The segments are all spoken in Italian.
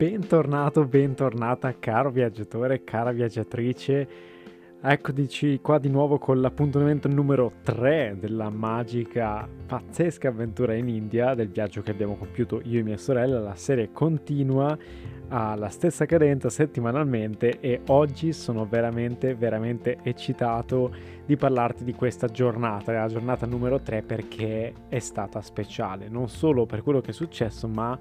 Bentornato, bentornata caro viaggiatore, cara viaggiatrice. Eccoci qua di nuovo con l'appuntamento numero 3 della magica, pazzesca avventura in India, del viaggio che abbiamo compiuto io e mia sorella. La serie continua alla stessa cadenza settimanalmente e oggi sono veramente, veramente eccitato di parlarti di questa giornata, la giornata numero 3 perché è stata speciale, non solo per quello che è successo, ma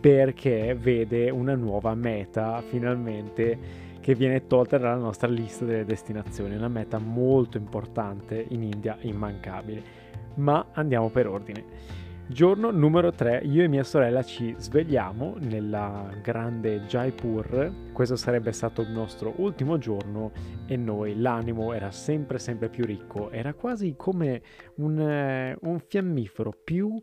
perché vede una nuova meta finalmente che viene tolta dalla nostra lista delle destinazioni, una meta molto importante in India, immancabile. Ma andiamo per ordine. Giorno numero 3, io e mia sorella ci svegliamo nella grande Jaipur, questo sarebbe stato il nostro ultimo giorno e noi l'animo era sempre sempre più ricco, era quasi come un, eh, un fiammifero più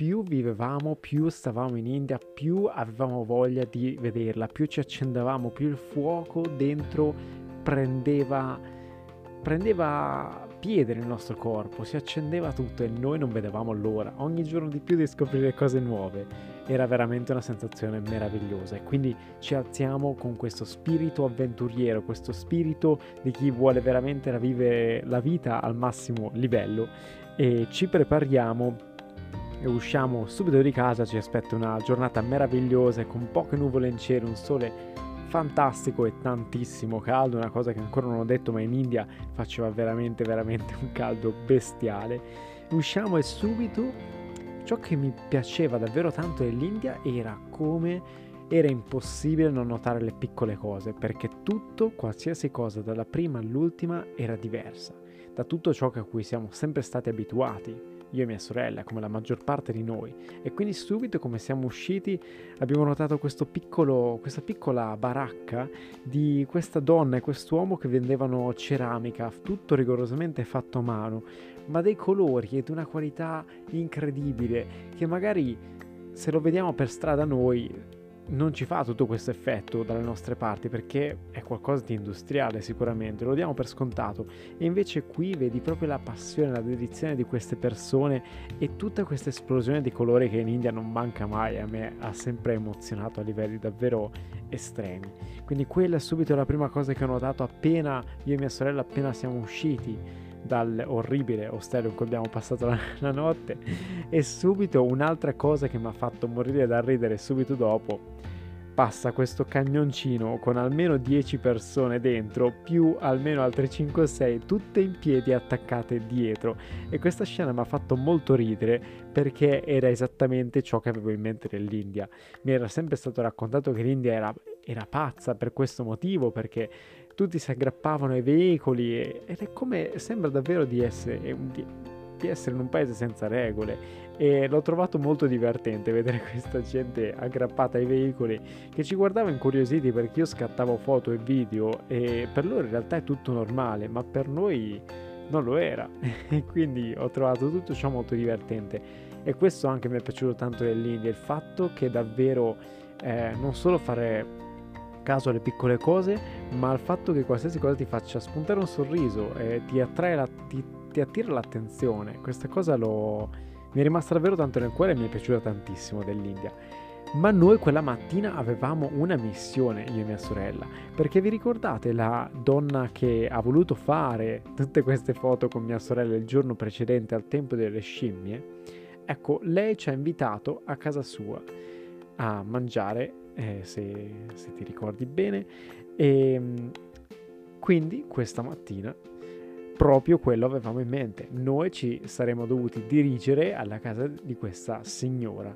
più vivevamo, più stavamo in India, più avevamo voglia di vederla, più ci accendevamo, più il fuoco dentro prendeva, prendeva piede nel nostro corpo, si accendeva tutto e noi non vedevamo l'ora, ogni giorno di più di scoprire cose nuove. Era veramente una sensazione meravigliosa e quindi ci alziamo con questo spirito avventuriero, questo spirito di chi vuole veramente vivere la vita al massimo livello e ci prepariamo e usciamo subito di casa, ci aspetta una giornata meravigliosa con poche nuvole in cielo, un sole fantastico e tantissimo caldo, una cosa che ancora non ho detto, ma in India faceva veramente veramente un caldo bestiale. Usciamo e subito ciò che mi piaceva davvero tanto dell'India era come era impossibile non notare le piccole cose, perché tutto, qualsiasi cosa, dalla prima all'ultima, era diversa, da tutto ciò a cui siamo sempre stati abituati io e mia sorella, come la maggior parte di noi. E quindi subito come siamo usciti abbiamo notato piccolo, questa piccola baracca di questa donna e quest'uomo che vendevano ceramica, tutto rigorosamente fatto a mano, ma dei colori e di una qualità incredibile che magari se lo vediamo per strada noi non ci fa tutto questo effetto dalle nostre parti perché è qualcosa di industriale sicuramente, lo diamo per scontato e invece qui vedi proprio la passione, la dedizione di queste persone e tutta questa esplosione di colore che in India non manca mai, a me ha sempre emozionato a livelli davvero estremi. Quindi quella è subito la prima cosa che ho notato appena io e mia sorella appena siamo usciti dal orribile ostello in cui abbiamo passato la, la notte e subito un'altra cosa che mi ha fatto morire da ridere subito dopo passa questo cagnoncino con almeno 10 persone dentro, più almeno altre 5 o 6, tutte in piedi attaccate dietro. E questa scena mi ha fatto molto ridere perché era esattamente ciò che avevo in mente dell'India. Mi era sempre stato raccontato che l'India era, era pazza per questo motivo, perché tutti si aggrappavano ai veicoli e, ed è come sembra davvero di essere, di, di essere in un paese senza regole. E l'ho trovato molto divertente vedere questa gente aggrappata ai veicoli che ci guardava incuriositi perché io scattavo foto e video e per loro in realtà è tutto normale ma per noi non lo era. E quindi ho trovato tutto ciò molto divertente. E questo anche mi è piaciuto tanto dell'India il fatto che davvero eh, non solo fare caso alle piccole cose, ma al fatto che qualsiasi cosa ti faccia spuntare un sorriso e ti, la, ti, ti attira l'attenzione. Questa cosa lo, mi è rimasta davvero tanto nel cuore e mi è piaciuta tantissimo dell'India. Ma noi quella mattina avevamo una missione, io e mia sorella, perché vi ricordate la donna che ha voluto fare tutte queste foto con mia sorella il giorno precedente al tempo delle scimmie? Ecco, lei ci ha invitato a casa sua a mangiare eh, se, se, ti ricordi bene. E ehm, quindi questa mattina proprio quello avevamo in mente. Noi ci saremmo dovuti dirigere alla casa di questa signora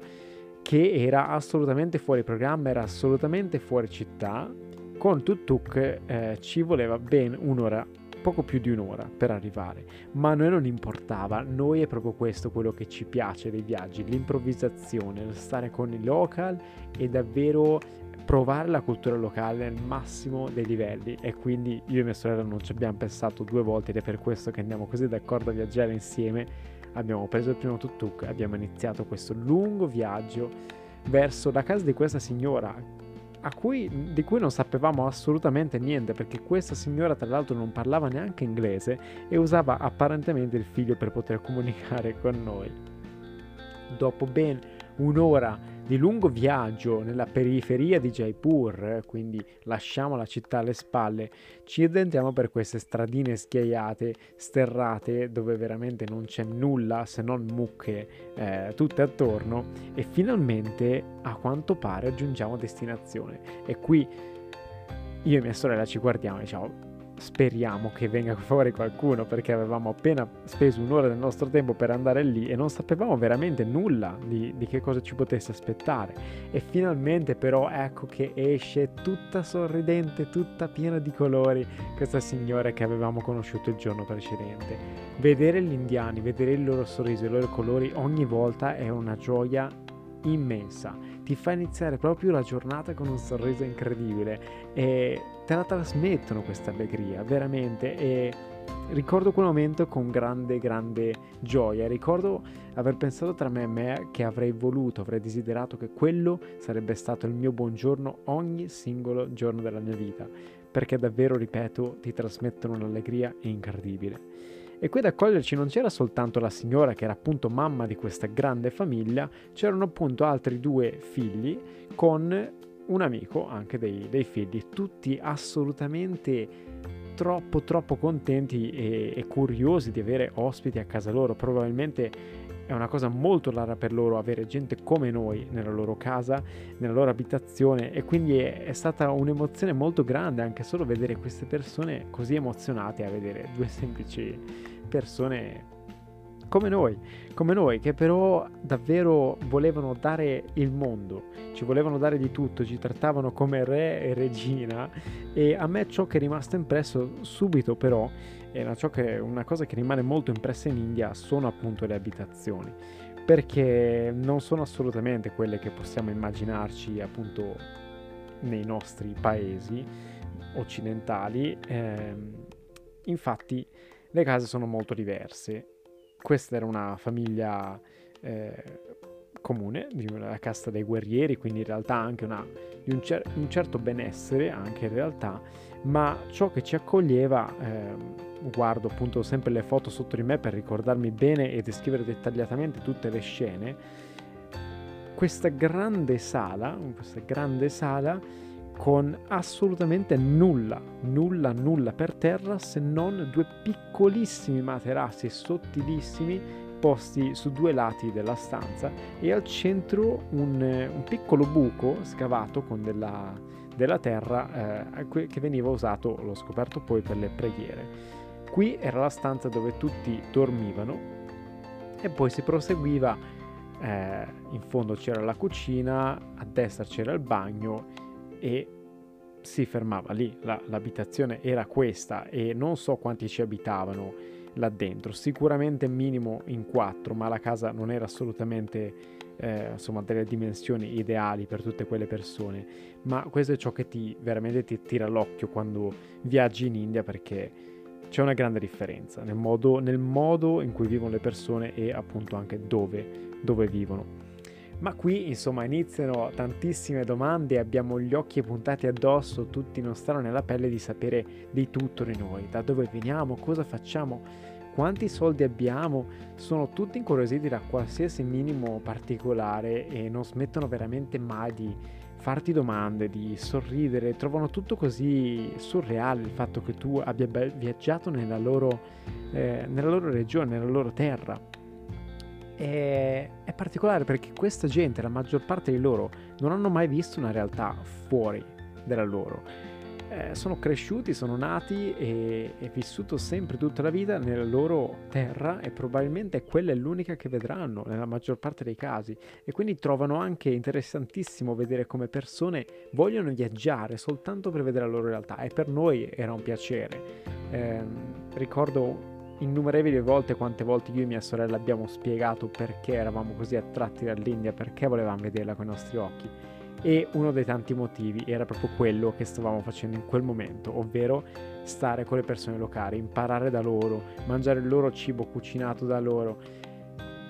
che era assolutamente fuori programma, era assolutamente fuori città. Con tuk-tuk eh, ci voleva ben un'ora poco più di un'ora per arrivare, ma a noi non importava, noi è proprio questo quello che ci piace dei viaggi, l'improvvisazione, stare con i local e davvero provare la cultura locale nel massimo dei livelli e quindi io e mia sorella non ci abbiamo pensato due volte ed è per questo che andiamo così d'accordo a viaggiare insieme. Abbiamo preso il primo tuk-tuk abbiamo iniziato questo lungo viaggio verso la casa di questa signora cui, di cui non sapevamo assolutamente niente perché questa signora tra l'altro non parlava neanche inglese e usava apparentemente il figlio per poter comunicare con noi. Dopo ben un'ora di lungo viaggio nella periferia di Jaipur, quindi lasciamo la città alle spalle, ci addentriamo per queste stradine schiaiate, sterrate, dove veramente non c'è nulla se non mucche eh, tutte attorno e finalmente a quanto pare aggiungiamo destinazione. E qui io e mia sorella ci guardiamo e diciamo speriamo che venga fuori qualcuno perché avevamo appena speso un'ora del nostro tempo per andare lì e non sapevamo veramente nulla di, di, che cosa ci potesse aspettare. E finalmente però ecco che esce tutta sorridente tutta piena di colori questa signora che avevamo conosciuto il giorno precedente. Vedere gli indiani vedere il loro sorriso i loro colori ogni volta è una gioia immensa ti fa iniziare proprio la giornata con un sorriso incredibile e te la trasmettono questa allegria, veramente. E ricordo quel momento con grande, grande gioia. Ricordo aver pensato tra me e me che avrei voluto, avrei desiderato che quello sarebbe stato il mio buongiorno ogni singolo giorno della mia vita. Perché davvero, ripeto, ti trasmettono un'allegria incredibile. E qui ad accoglierci non c'era soltanto la signora che era appunto mamma di questa grande famiglia, c'erano appunto altri due figli con un amico anche dei, dei figli, tutti assolutamente troppo troppo contenti e, e, curiosi di avere ospiti a casa loro. Probabilmente è una cosa molto rara per loro avere gente come noi nella loro casa, nella loro abitazione e quindi è, è stata un'emozione molto grande anche solo vedere queste persone così emozionate a vedere due semplici persone come noi, come noi, che però davvero volevano dare il mondo, ci volevano dare di tutto, ci trattavano come re e regina e a me ciò che è rimasto impresso subito però, è una cosa che rimane molto impressa in India, sono appunto le abitazioni, perché non sono assolutamente quelle che possiamo immaginarci appunto nei nostri paesi occidentali, eh, infatti le case sono molto diverse. Questa era una famiglia eh, comune, di una casta dei guerrieri, quindi in realtà anche una, di un, cer- un, certo benessere, anche in realtà, ma ciò che ci accoglieva, eh, guardo appunto sempre le foto sotto di me per ricordarmi bene e descrivere dettagliatamente tutte le scene, questa grande sala, questa grande sala con assolutamente nulla, nulla, nulla per terra se non due piccolissimi materassi sottilissimi posti su due lati della stanza e al centro un, un piccolo buco scavato con della, della terra eh, che veniva usato, l'ho scoperto poi, per le preghiere. Qui era la stanza dove tutti dormivano e poi si proseguiva, eh, in fondo c'era la cucina, a destra c'era il bagno e si fermava lì, la, l'abitazione era questa e non so quanti ci abitavano là dentro, sicuramente minimo in quattro, ma la casa non era assolutamente eh, insomma delle dimensioni ideali per tutte quelle persone, ma questo è ciò che ti veramente ti tira l'occhio quando viaggi in India perché c'è una grande differenza nel modo, nel modo in cui vivono le persone e appunto anche dove, dove vivono. Ma qui insomma iniziano tantissime domande e abbiamo gli occhi puntati addosso, tutti non stanno nella pelle di sapere di tutto di noi, da dove veniamo, cosa facciamo, quanti soldi abbiamo, sono tutti incuriositi da qualsiasi minimo particolare e non smettono veramente mai di farti domande, di sorridere, trovano tutto così surreale il fatto che tu abbia viaggiato nella loro, eh, nella loro regione, nella loro terra è, è particolare perché questa gente, la maggior parte di loro, non hanno mai visto una realtà fuori della loro. Eh, sono cresciuti, sono nati e, e vissuto sempre tutta la vita nella loro terra e probabilmente quella è l'unica che vedranno nella maggior parte dei casi e quindi trovano anche interessantissimo vedere come persone vogliono viaggiare soltanto per vedere la loro realtà e per noi era un piacere. Eh, ricordo innumerevoli volte quante volte io e mia sorella abbiamo spiegato perché eravamo così attratti dall'India, perché volevamo vederla con i nostri occhi. E uno dei tanti motivi era proprio quello che stavamo facendo in quel momento, ovvero stare con le persone locali, imparare da loro, mangiare il loro cibo cucinato da loro,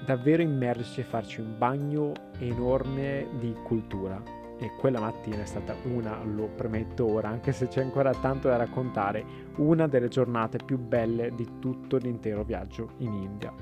davvero immergerci e farci un bagno enorme di cultura e quella mattina è stata una, lo premetto ora, anche se c'è ancora tanto da raccontare, una delle giornate più belle di tutto l'intero viaggio in India.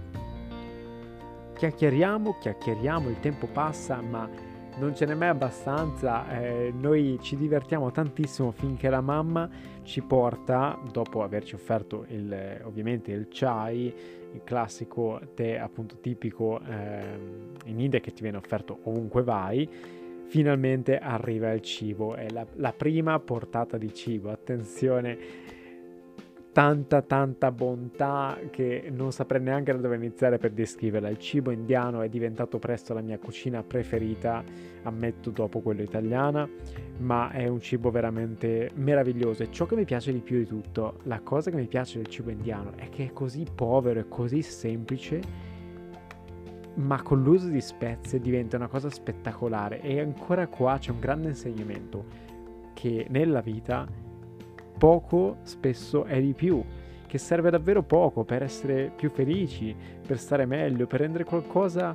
Chiacchieriamo, chiacchieriamo, il tempo passa, ma non ce n'è mai abbastanza, eh, noi ci divertiamo tantissimo finché la mamma ci porta, dopo averci offerto il, ovviamente il chai, il classico tè appunto tipico eh, in India che ti viene offerto ovunque vai, finalmente arriva il cibo, è la, la prima portata di cibo, attenzione tanta tanta bontà che non saprei neanche da dove iniziare per descriverla. Il cibo indiano è diventato presto la mia cucina preferita, ammetto dopo quello italiana, ma è un cibo veramente meraviglioso. E ciò che mi piace di più di tutto, la cosa che mi piace del cibo indiano è che è così povero e così semplice ma con l'uso di spezie diventa una cosa spettacolare e ancora qua c'è un grande insegnamento che nella vita poco spesso è di più, che serve davvero poco per essere più felici, per stare meglio, per rendere qualcosa,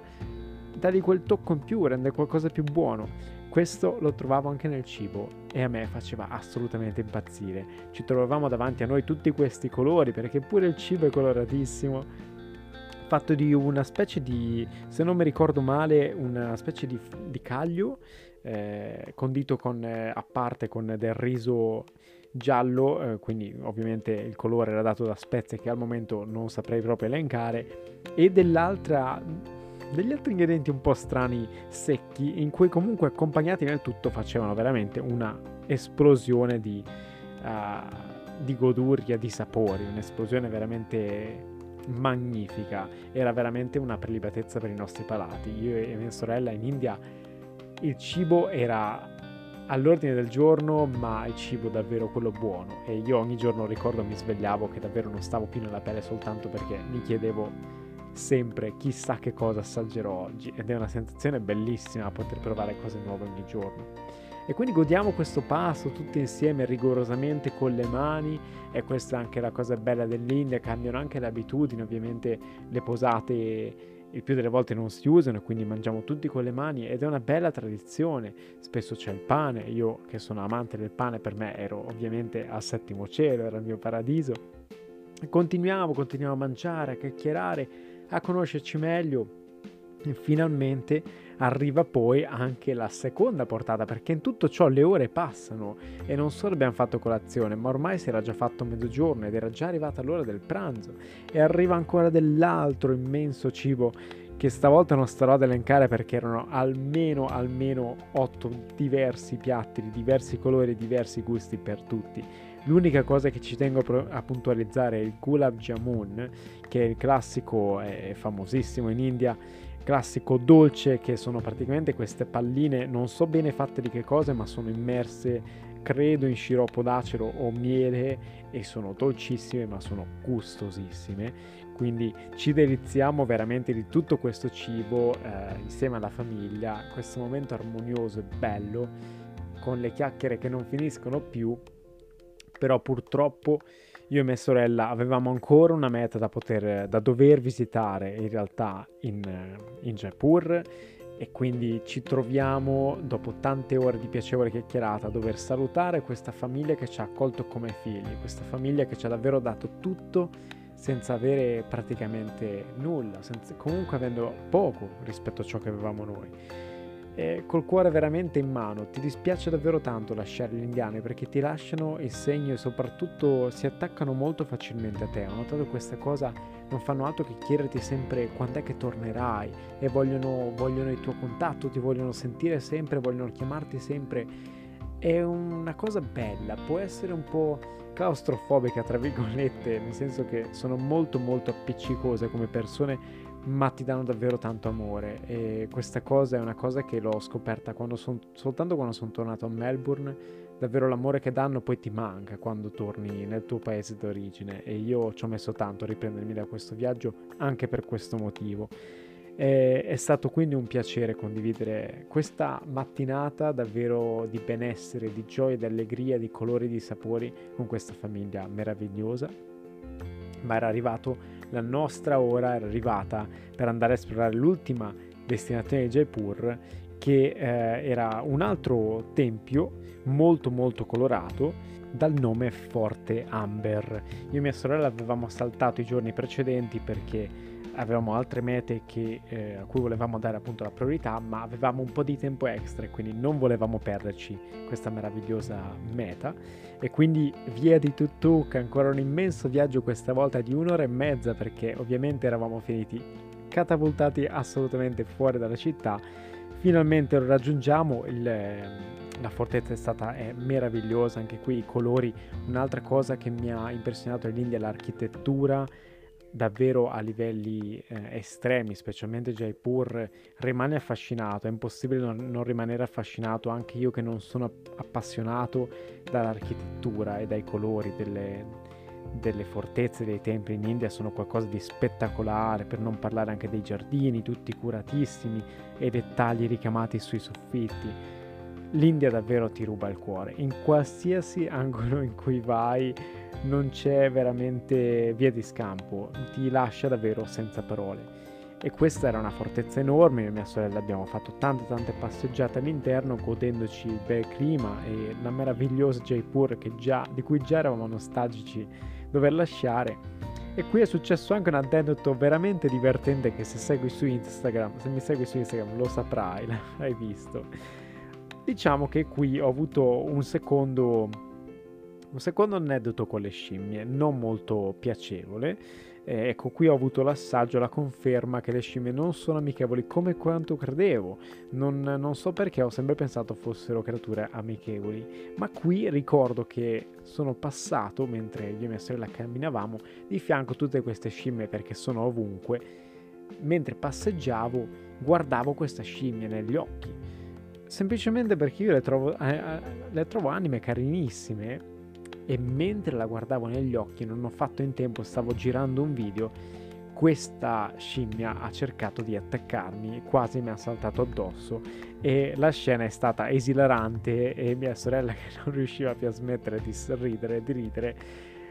dargli quel tocco in più, rendere qualcosa più buono. Questo lo trovavo anche nel cibo e a me faceva assolutamente impazzire. Ci trovavamo davanti a noi tutti questi colori perché pure il cibo è coloratissimo, fatto di una specie di, se non mi ricordo male, una specie di, di caglio eh, condito con, eh, a parte con del riso giallo, eh, quindi ovviamente il colore era dato da spezie che al momento non saprei proprio elencare, e dell'altra degli altri ingredienti un po' strani secchi in cui comunque accompagnati nel tutto facevano veramente una esplosione di, uh, di goduria, di sapori, un'esplosione veramente magnifica, era veramente una prelibatezza per i nostri palati. Io e mia sorella in India il cibo era all'ordine del giorno, ma il cibo davvero quello buono. E io ogni giorno ricordo mi svegliavo che davvero non stavo più nella pelle soltanto perché mi chiedevo sempre chissà che cosa assaggerò oggi ed è una sensazione bellissima poter provare cose nuove ogni giorno. E quindi godiamo questo passo tutti insieme rigorosamente con le mani e questa è anche la cosa bella dell'India, cambiano anche le abitudini, ovviamente le posate il più delle volte non si usano, quindi mangiamo tutti con le mani ed è una bella tradizione. Spesso c'è il pane, io che sono amante del pane, per me ero ovviamente al settimo cielo, era il mio paradiso. Continuiamo, continuiamo a mangiare, a chiacchierare, a conoscerci meglio e finalmente arriva poi anche la seconda portata perché in tutto ciò le ore passano e non solo abbiamo fatto colazione ma ormai si era già fatto mezzogiorno ed era già arrivata l'ora del pranzo. E arriva ancora dell'altro immenso cibo che stavolta non starò ad elencare perché erano almeno almeno otto diversi piatti di diversi colori e diversi gusti per tutti. L'unica cosa che ci tengo a puntualizzare è il gulab jamun, che è il classico, è famosissimo in India, classico dolce che sono praticamente queste palline, non so bene fatte di che cose, ma sono immerse credo in sciroppo d'acero o miele e sono dolcissime ma sono gustosissime. Quindi ci deliziamo veramente di tutto questo cibo eh, insieme alla famiglia, questo momento armonioso e bello con le chiacchiere che non finiscono più, però purtroppo io e mia sorella avevamo ancora una meta da, poter, da dover visitare in realtà in, in Jaipur e quindi ci troviamo dopo tante ore di piacevole chiacchierata a dover salutare questa famiglia che ci ha accolto come figli, questa famiglia che ci ha davvero dato tutto senza avere praticamente nulla, senza, comunque avendo poco rispetto a ciò che avevamo noi eh, col cuore veramente in mano. Ti dispiace davvero tanto lasciare gli indiani perché ti lasciano il segno e soprattutto si attaccano molto facilmente a te. Ho notato questa cosa, non fanno altro che chiederti sempre quando è che tornerai e vogliono, vogliono il tuo contatto, ti vogliono sentire sempre, vogliono chiamarti sempre. È una cosa bella, può essere un po' claustrofobica, tra virgolette, nel senso che sono molto molto appiccicose come persone ma ti danno davvero tanto amore. E questa cosa è una cosa che l'ho scoperta quando son, soltanto quando sono tornato a Melbourne davvero l'amore che danno poi ti manca quando torni nel tuo paese d'origine. E io ci ho messo tanto a riprendermi da questo viaggio anche per questo motivo. E, è stato quindi un piacere condividere questa mattinata davvero di benessere, di gioia, di allegria, di colori, di sapori con questa famiglia meravigliosa. Ma era arrivato la nostra ora era arrivata per andare a esplorare l'ultima destinazione di Jaipur che eh, era un altro tempio molto molto colorato dal nome Forte Amber. Io e mia sorella avevamo saltato i giorni precedenti perché avevamo altre mete che, eh, a cui volevamo dare appunto la priorità, ma avevamo un po' di tempo extra e quindi non volevamo perderci questa meravigliosa meta. E quindi via di Tuttuk, ancora un immenso viaggio questa volta di un'ora e mezza perché ovviamente eravamo finiti catapultati assolutamente fuori dalla città. Finalmente lo raggiungiamo, il, la fortezza è stata è meravigliosa, anche qui i colori. Un'altra cosa che mi ha impressionato nell'India è l'architettura davvero a livelli eh, estremi, specialmente Jaipur, rimane affascinato, è impossibile non, non, rimanere affascinato anche io che non sono appassionato dall'architettura e dai colori delle, delle fortezze, dei templi in India, sono qualcosa di spettacolare, per non parlare anche dei giardini, tutti curatissimi e dettagli ricamati sui soffitti. L'India davvero ti ruba il cuore, in qualsiasi angolo in cui vai non c'è veramente via di scampo, ti lascia davvero senza parole. E questa era una fortezza enorme, io e mia sorella abbiamo fatto tante tante passeggiate all'interno godendoci il bel clima e la meravigliosa Jaipur già, di cui già eravamo nostalgici dover lasciare. E qui è successo anche un aneddoto veramente divertente che se segui su Instagram, se mi segui su Instagram lo saprai, l'hai visto. Diciamo che qui ho avuto un secondo un secondo aneddoto con le scimmie, non molto piacevole. Eh, ecco, qui ho avuto l'assaggio, la conferma che le scimmie non sono amichevoli come quanto credevo. Non, non, so perché ho sempre pensato fossero creature amichevoli, ma qui ricordo che sono passato, mentre io e mia sorella camminavamo, di fianco a tutte queste scimmie perché sono ovunque. Mentre passeggiavo, guardavo questa scimmia negli occhi. Semplicemente perché io le trovo, eh, eh le trovo anime carinissime e mentre la guardavo negli occhi non ho fatto in tempo, stavo girando un video, questa scimmia ha cercato di attaccarmi, quasi mi ha saltato addosso e la scena è stata esilarante e mia sorella che non riusciva più a smettere di sorridere e di ridere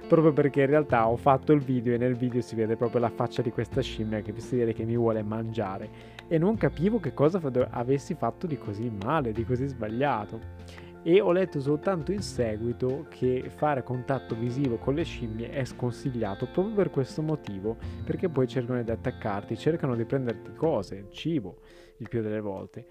proprio perché in realtà ho fatto il video e nel video si vede proprio la faccia di questa scimmia che si vede che mi vuole mangiare e non capivo che cosa avessi fatto di così male, di così sbagliato e ho letto soltanto in seguito che fare contatto visivo con le scimmie è sconsigliato proprio per questo motivo, perché poi cercano di attaccarti, cercano di prenderti cose, cibo, il più delle volte.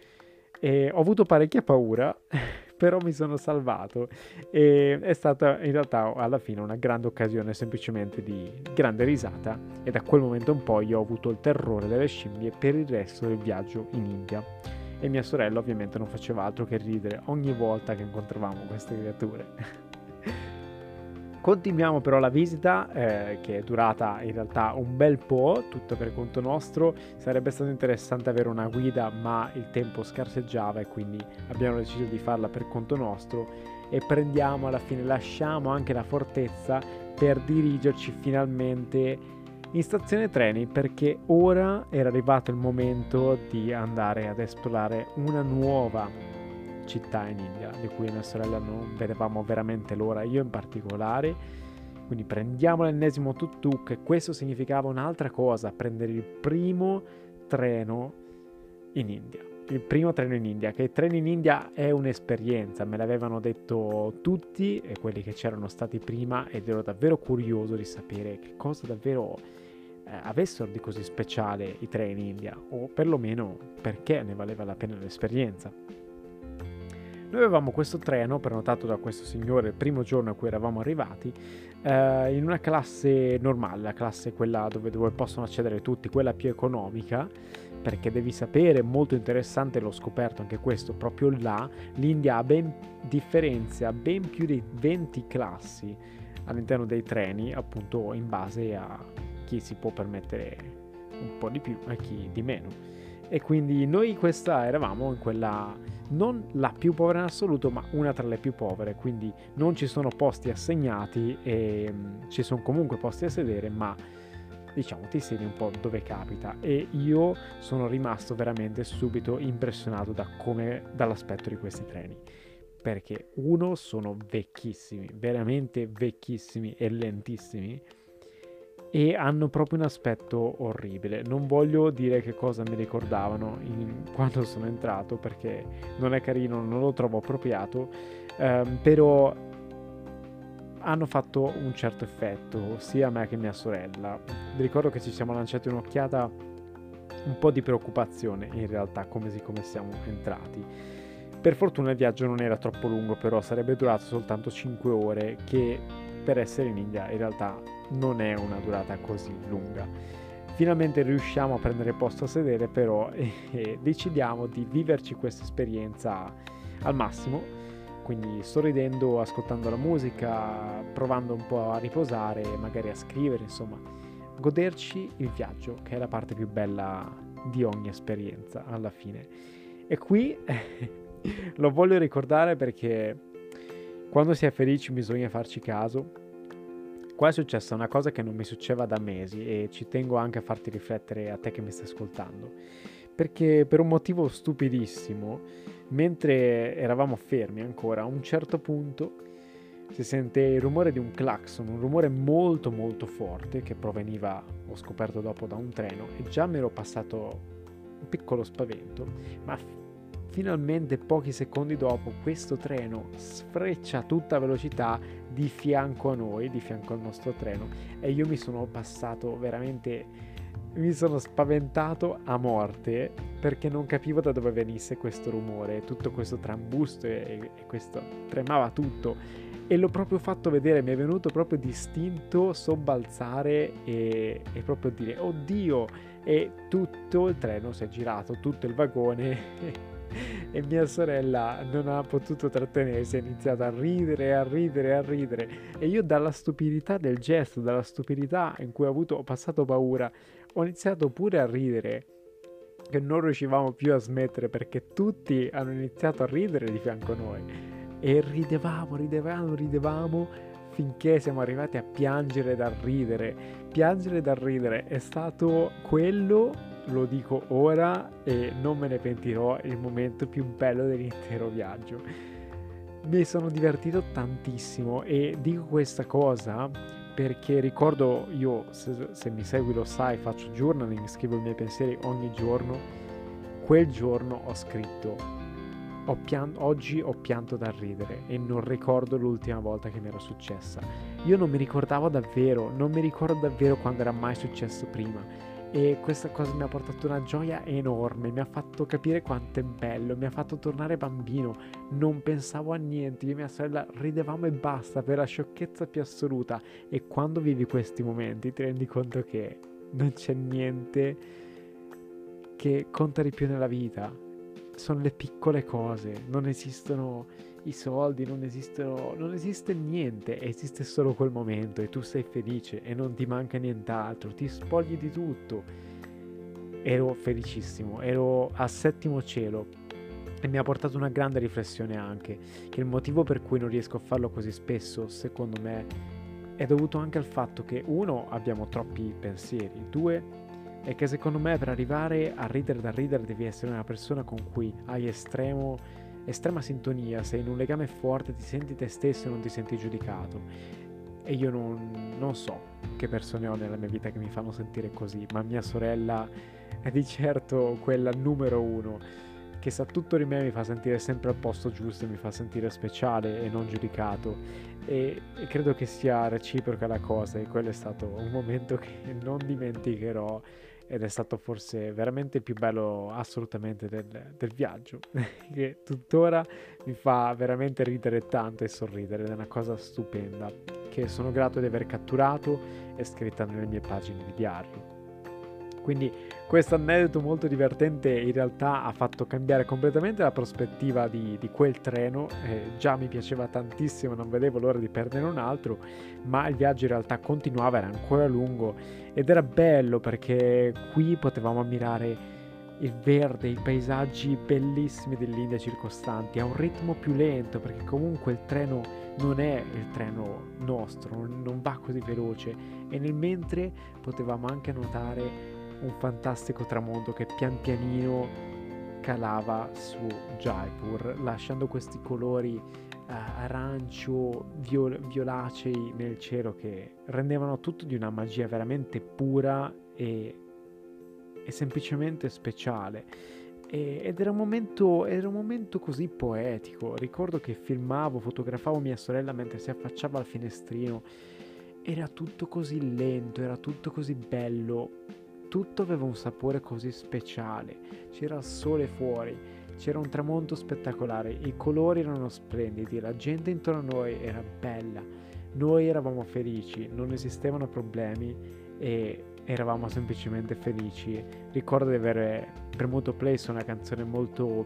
E ho avuto parecchia paura, però mi sono salvato. E è stata in realtà alla fine una grande occasione semplicemente di grande risata. E da quel momento in poi ho avuto il terrore delle scimmie per il resto del viaggio in India. E mia sorella ovviamente non faceva altro che ridere ogni volta che incontravamo queste creature. Continuiamo però la visita eh, che è durata in realtà un bel po', tutto per conto nostro. Sarebbe stato interessante avere una guida, ma il tempo scarseggiava e quindi abbiamo deciso di farla per conto nostro e prendiamo alla fine, lasciamo anche la fortezza per dirigerci finalmente in stazione treni perché ora era arrivato il momento di andare ad esplorare una nuova città in India di cui mia sorella non vedevamo veramente l'ora, io in particolare. Quindi prendiamo l'ennesimo tuk-tuk e questo significava un'altra cosa, prendere il primo treno in India. Il primo treno in India, che il treno in India è un'esperienza, me l'avevano detto tutti e quelli che c'erano stati prima ed ero davvero curioso di sapere che cosa davvero eh, avessero di così speciale i treni in India, o perlomeno perché ne valeva la pena l'esperienza. Noi avevamo questo treno prenotato da questo signore il primo giorno a cui eravamo arrivati eh, in una classe normale, la classe quella dove, dove possono accedere tutti, quella più economica, perché devi sapere, molto interessante, l'ho scoperto anche questo, proprio là l'India ha ben, differenzia ben più di 20 classi all'interno dei treni, appunto in base a chi si può permettere un po' di più e chi di meno. E quindi noi questa eravamo in quella non la più povera in assoluto, ma una tra le più povere, quindi non ci sono posti assegnati e um, ci sono comunque posti a sedere, ma diciamo ti siedi un po' dove capita. E io sono rimasto veramente subito impressionato da come, dall'aspetto di questi treni. Perché uno sono vecchissimi veramente vecchissimi e lentissimi e hanno proprio un aspetto orribile. Non voglio dire che cosa mi ricordavano in, quando sono entrato perché non è carino, non lo trovo appropriato, ehm, però hanno fatto un certo effetto, sia a me che a mia sorella. Ricordo che ci siamo lanciati un'occhiata un po' di preoccupazione in realtà come, come siamo entrati. Per fortuna il viaggio non era troppo lungo, però sarebbe durato soltanto 5 ore, che per essere in India in realtà non è una durata così lunga. Finalmente riusciamo a prendere posto a sedere, però e, e decidiamo di viverci questa esperienza al massimo. Quindi sorridendo, ascoltando la musica, provando un po' a riposare, magari a scrivere, insomma, goderci il viaggio, che è la parte più bella di ogni esperienza alla fine. E qui lo voglio ricordare perché quando si è felici bisogna farci caso Qua è successa una cosa che non mi succedeva da mesi e ci tengo anche a farti riflettere a te che mi stai ascoltando. Perché per un motivo stupidissimo, mentre eravamo fermi ancora, a un certo punto si sente il rumore di un clacson, un rumore molto molto forte che proveniva, ho scoperto dopo, da un treno e già mi ero passato un piccolo spavento, ma finalmente pochi secondi dopo questo treno sfreccia a tutta velocità di fianco a noi, di fianco al nostro treno e io mi sono passato veramente mi sono spaventato a morte perché non capivo da dove venisse questo rumore, tutto questo trambusto e, e questo tremava tutto. E l'ho proprio fatto vedere, mi è venuto proprio distinto sobbalzare e, e proprio dire oddio! E tutto il treno si è girato, tutto il vagone e mia sorella non ha potuto trattenersi, ha iniziato a ridere, a ridere, a ridere e io dalla stupidità del gesto, dalla stupidità in cui ho, avuto, ho passato paura, ho iniziato pure a ridere che non riuscivamo più a smettere perché tutti hanno iniziato a ridere di fianco a noi e ridevamo, ridevamo, ridevamo finché siamo arrivati a piangere dal ridere. Piangere dal ridere è stato quello lo dico ora e non me ne pentirò, il momento più bello dell'intero viaggio. Mi sono divertito tantissimo e dico questa cosa perché ricordo io, se, se mi segui lo sai, faccio journaling, scrivo i miei pensieri ogni giorno. Quel giorno ho scritto, ho pian- oggi ho pianto da ridere e non ricordo l'ultima volta che mi era successa. Io non mi ricordavo davvero, non mi ricordo davvero quando era mai successo prima e questa cosa mi ha portato una gioia enorme, mi ha fatto capire quanto è bello, mi ha fatto tornare bambino, non pensavo a niente, io e mia sorella ridevamo e basta per la sciocchezza più assoluta. E quando vivi questi momenti ti rendi conto che non c'è niente che conta di più nella vita, sono le piccole cose, non esistono i soldi, non esistono, non esiste niente, esiste solo quel momento e tu sei felice e non ti manca nient'altro, ti spogli di tutto. Ero felicissimo, ero a settimo cielo e mi ha portato una grande riflessione anche, che il motivo per cui non riesco a farlo così spesso, secondo me, è dovuto anche al fatto che uno abbiamo troppi pensieri, due è che secondo me per arrivare a ridere da ridere devi essere una persona con cui hai estremo estrema sintonia, sei in un legame forte, ti senti te stesso e non ti senti giudicato. E io non, non, so che persone ho nella mia vita che mi fanno sentire così, ma mia sorella è di certo quella numero uno che sa tutto di me, mi fa sentire sempre al posto giusto, mi fa sentire speciale e non giudicato. E, e credo che sia reciproca la cosa e quello è stato un momento che non dimenticherò ed è stato forse veramente il più bello assolutamente del, del viaggio, che tuttora mi fa veramente ridere tanto e sorridere, è una cosa stupenda, che sono grato di aver catturato e scritta nelle mie pagine di diario. Quindi questo aneddoto molto divertente in realtà ha fatto cambiare completamente la prospettiva di, di quel treno, eh, già mi piaceva tantissimo, non vedevo l'ora di perdere un altro, ma il viaggio in realtà continuava, era ancora lungo ed era bello perché qui potevamo ammirare il verde, i paesaggi bellissimi dell'India circostanti, a un ritmo più lento perché comunque il treno non è il treno nostro, non va così veloce. E nel mentre potevamo anche notare un fantastico tramonto che pian pianino calava su Jaipur, lasciando questi colori uh, arancio, viol- violacei nel cielo che rendevano tutto di una magia veramente pura e, e semplicemente speciale. ed era un, momento, era un momento così poetico. Ricordo che filmavo, fotografavo mia sorella mentre si affacciava al finestrino. Era tutto così lento, era tutto così bello. Tutto aveva un sapore così speciale. C'era il sole fuori, c'era un tramonto spettacolare, i colori erano splendidi, la gente intorno a noi era bella. Noi eravamo felici, non esistevano problemi e eravamo semplicemente felici. Ricordo di aver premuto play su una canzone molto,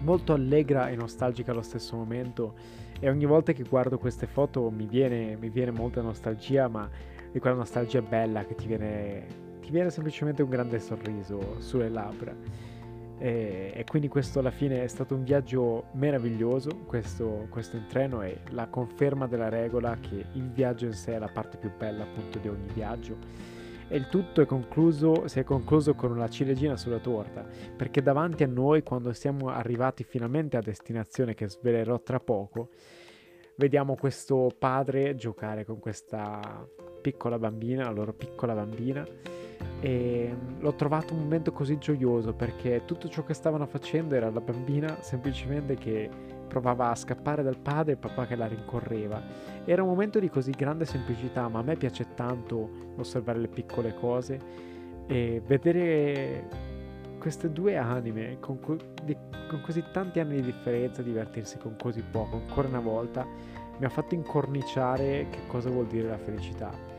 molto allegra e nostalgica allo stesso momento e ogni volta che guardo queste foto mi viene, mi viene molta nostalgia, ma di quella nostalgia bella che ti viene, viene semplicemente un grande sorriso sulle labbra. E, e, quindi questo alla fine è stato un viaggio meraviglioso, questo, questo in treno è la conferma della regola che il viaggio in sé è la parte più bella appunto di ogni viaggio e il tutto è concluso, si è concluso con una ciliegina sulla torta, perché davanti a noi, quando siamo arrivati finalmente a destinazione, che svelerò tra poco, vediamo questo padre giocare con questa piccola bambina, la loro piccola bambina, e l'ho trovato un momento così gioioso perché tutto ciò che stavano facendo era la bambina semplicemente che provava a scappare dal padre e papà che la rincorreva. Era un momento di così grande semplicità, ma a me piace tanto osservare le piccole cose e vedere queste due anime con, co- di, con così tanti anni di differenza divertirsi con così poco, ancora una volta, mi ha fatto incorniciare che cosa vuol dire la felicità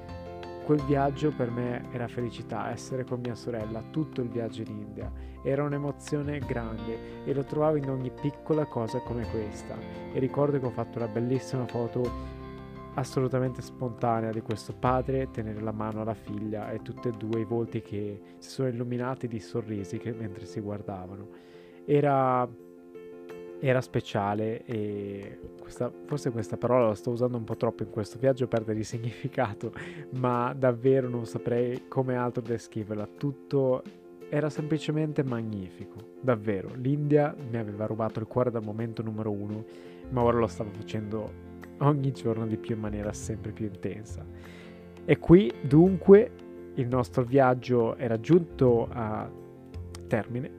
Quel viaggio per me era felicità, essere con mia sorella, tutto il viaggio in India. Era un'emozione grande e lo trovavo in ogni piccola cosa come questa. E ricordo che ho fatto una bellissima foto assolutamente spontanea di questo padre tenere la mano alla figlia e tutti e due i volti che si sono illuminati di sorrisi che, mentre si guardavano. Era era speciale e questa, forse questa parola la sto usando un po' troppo in questo viaggio, perde di significato, ma davvero non saprei come altro descriverla. Tutto era semplicemente magnifico, davvero. L'India mi aveva rubato il cuore dal momento numero uno, ma ora lo stavo facendo ogni giorno di più in maniera sempre più intensa. E qui dunque il nostro viaggio era giunto a termine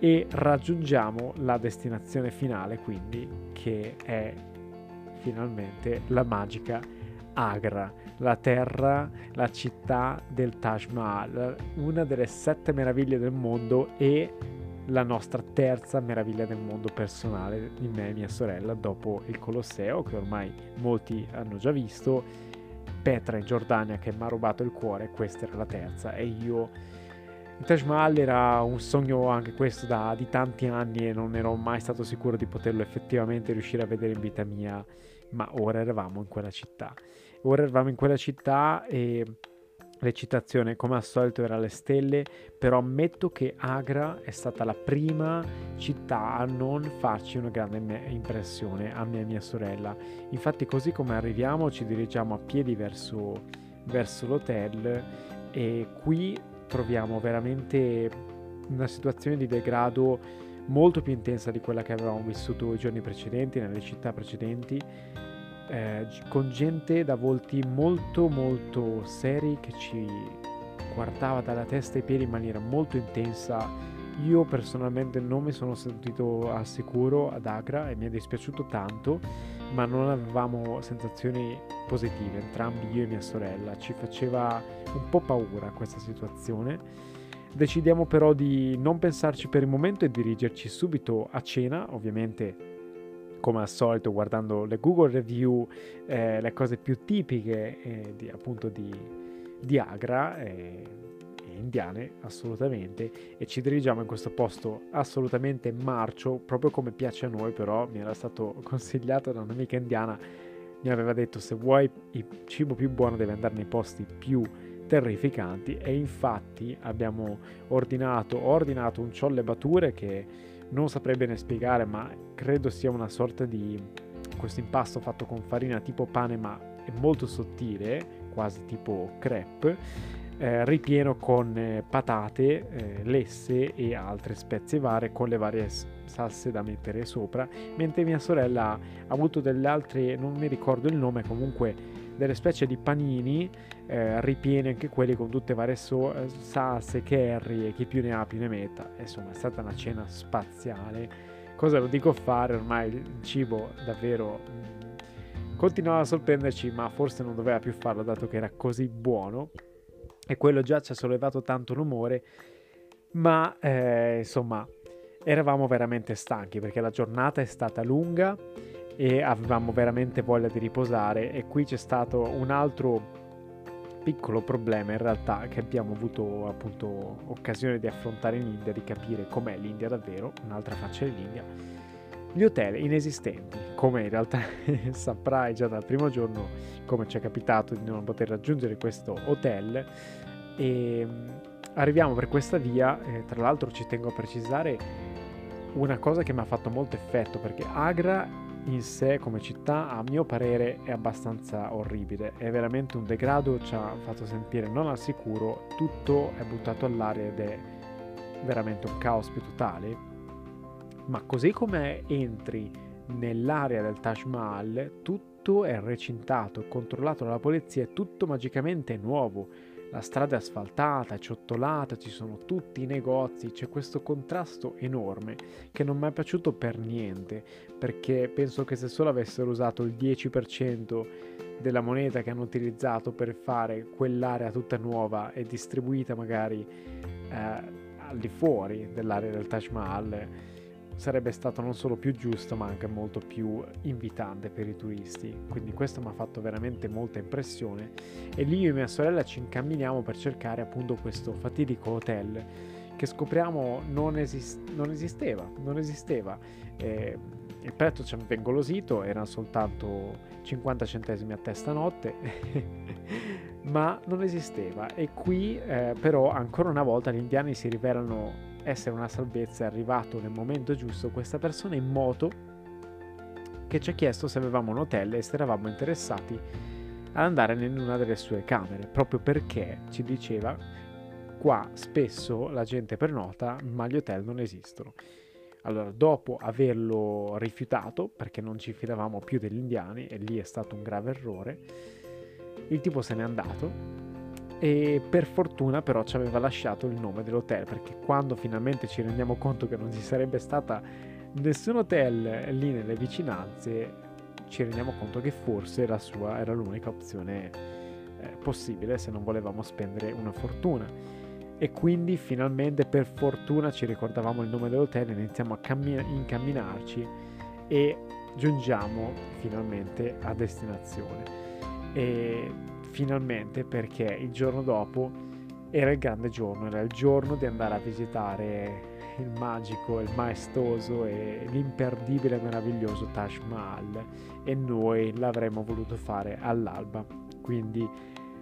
e raggiungiamo la destinazione finale, quindi che è finalmente la magica Agra, la terra, la città del Taj Mahal, una delle sette meraviglie del mondo e la nostra terza meraviglia del mondo personale di me e mia sorella dopo il Colosseo che ormai molti hanno già visto, Petra in Giordania che mi ha rubato il cuore, questa era la terza. E io il Taj Mahal era un sogno anche questo da, di tanti anni e non ero mai stato sicuro di poterlo effettivamente riuscire a vedere in vita mia, ma ora eravamo in quella città. Ora eravamo in quella città e l'eccitazione come al solito era alle stelle, però ammetto che Agra è stata la prima città a non farci una grande impressione a me e mia sorella. Infatti così come arriviamo ci dirigiamo a piedi verso, verso l'hotel e qui troviamo veramente una situazione di degrado molto più intensa di quella che avevamo vissuto i giorni precedenti, nelle città precedenti, eh, con gente da volti molto molto seri che ci guardava dalla testa ai piedi in maniera molto intensa. Io personalmente non mi sono sentito al sicuro ad Agra e mi è dispiaciuto tanto, ma non avevamo sensazioni positive, entrambi io e mia sorella. Ci faceva un po' paura questa situazione. Decidiamo però di non pensarci per il momento e dirigerci subito a cena, ovviamente come al solito guardando le Google review, eh, le cose più tipiche eh, di, appunto di, di Agra. Eh, indiane assolutamente e ci dirigiamo in questo posto assolutamente marcio proprio come piace a noi però mi era stato consigliato da un'amica indiana mi aveva detto se vuoi il cibo più buono devi andare nei posti più terrificanti e infatti abbiamo ordinato, ho ordinato un ciolle bature che non saprei bene spiegare ma credo sia una sorta di questo impasto fatto con farina tipo pane ma è molto sottile quasi tipo crepe eh, ripieno con eh, patate, eh, lesse e altre spezie varie con le varie salse da mettere sopra, mentre mia sorella ha avuto delle altre, non mi ricordo il nome, comunque delle specie di panini eh, ripieni anche quelli con tutte varie so- eh, salse, curry e chi più ne ha più ne metta. Insomma, è stata una cena spaziale. Cosa lo dico fare? Ormai il cibo davvero mm, continuava a sorprenderci, ma forse non doveva più farlo dato che era così buono. E quello già ci ha sollevato tanto rumore. Ma eh, insomma, eravamo veramente stanchi perché la giornata è stata lunga e avevamo veramente voglia di riposare e qui c'è stato un altro piccolo problema in realtà che abbiamo avuto appunto occasione di affrontare in India, di capire com'è l'India davvero, un'altra faccia dell'India. Gli hotel inesistenti, come in realtà saprai già dal primo giorno, come ci è capitato di non poter raggiungere questo hotel, e mm, arriviamo per questa via, eh, tra l'altro ci tengo a precisare una cosa che mi ha fatto molto effetto perché Agra in sé come città a mio parere è abbastanza orribile, è veramente un degrado, ci ha fatto sentire non al sicuro, tutto è buttato all'aria ed è veramente un caos più totale, ma così come entri nell'area del Taj Mahal tutto è recintato, controllato dalla polizia, è tutto magicamente nuovo. La strada è asfaltata, è ciottolata, ci sono tutti i negozi, c'è questo contrasto enorme che non mi è piaciuto per niente, perché penso che se solo avessero usato il 10% della moneta che hanno utilizzato per fare quell'area tutta nuova e distribuita magari eh, al di fuori dell'area del Taj Mahal, sarebbe stato non solo più giusto ma anche molto più invitante per i turisti. Quindi questo mi ha fatto veramente molta impressione. E lì io e mia sorella ci incamminiamo per cercare appunto questo fatidico hotel che scopriamo non, esist- non esisteva non esisteva. Eh, il prezzo ci aveva ingolosito erano soltanto 50 centesimi a testa notte ma non esisteva. E qui eh, però ancora una volta gli indiani si rivelano essere una salvezza è arrivato nel momento giusto questa persona in moto che ci ha chiesto se avevamo un hotel e se eravamo interessati ad andare in una delle sue camere, proprio perché ci diceva qua spesso la gente prenota ma gli hotel non esistono. Allora, dopo averlo rifiutato, perché non ci fidavamo più degli indiani, e lì è stato un grave errore, il tipo se n'è andato e per fortuna però ci aveva lasciato il nome dell'hotel perché quando finalmente ci rendiamo conto che non ci sarebbe stata nessun hotel lì nelle vicinanze ci rendiamo conto che forse la sua era l'unica opzione eh, possibile se non volevamo spendere una fortuna. E quindi finalmente per fortuna ci ricordavamo il nome dell'hotel iniziamo a cammin- incamminarci e giungiamo finalmente a destinazione. E finalmente perché il giorno dopo era il grande giorno, era il giorno di andare a visitare il magico, il maestoso e l'imperdibile meraviglioso Taj Mahal e noi l'avremmo voluto fare all'alba. Quindi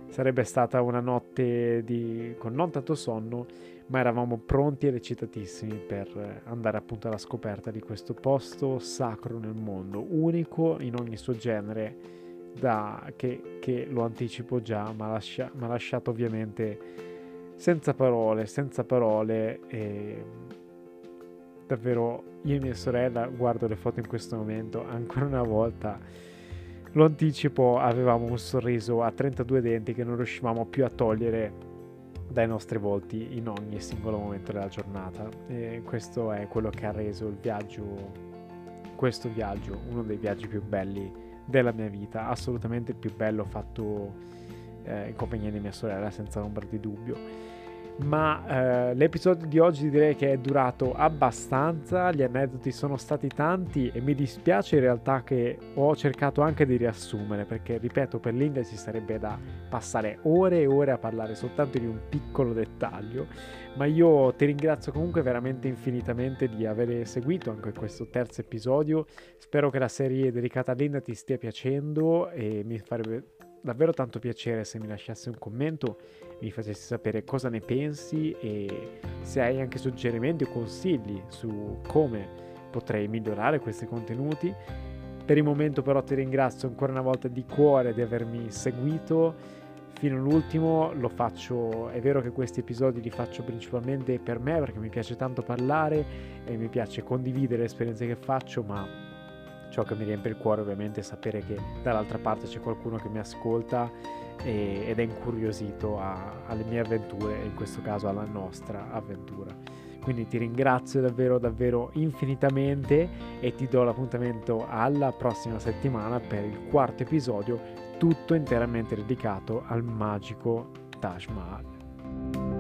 sarebbe stata una notte di... con non tanto sonno, ma eravamo pronti ed eccitatissimi per andare appunto alla scoperta di questo posto sacro nel mondo, unico in ogni suo genere da, che, che, lo anticipo già, ma lascia, ha lasciato ovviamente senza parole, senza parole. E davvero io e mia sorella guardo le foto in questo momento, ancora una volta lo anticipo, avevamo un sorriso a 32 denti che non riuscivamo più a togliere dai nostri volti in ogni singolo momento della giornata. E questo è quello che ha reso il viaggio, questo viaggio, uno dei viaggi più belli della mia vita, assolutamente più bello fatto eh, in compagnia di mia sorella, senza ombra di dubbio. Ma eh, l'episodio di oggi direi che è durato abbastanza, gli aneddoti sono stati tanti e mi dispiace in realtà che ho cercato anche di riassumere, perché ripeto, per l'India ci sarebbe da passare ore e ore a parlare soltanto di un piccolo dettaglio ma io ti ringrazio comunque veramente infinitamente di aver seguito anche questo terzo episodio. Spero che la serie dedicata a Linda ti stia piacendo e mi farebbe davvero tanto piacere se mi lasciassi un commento, mi facessi sapere cosa ne pensi e se hai anche suggerimenti o consigli su come potrei migliorare questi contenuti. Per il momento però ti ringrazio ancora una volta di cuore di avermi seguito fino all'ultimo lo faccio, è vero che questi episodi li faccio principalmente per me perché mi piace tanto parlare e mi piace condividere le esperienze che faccio, ma ciò che mi riempie il cuore ovviamente è sapere che dall'altra parte c'è qualcuno che mi ascolta e, ed è incuriosito a, alle mie avventure e in questo caso alla nostra avventura. Quindi ti ringrazio davvero davvero infinitamente e ti do l'appuntamento alla prossima settimana per il quarto episodio tutto interamente dedicato al magico Taj Mahal.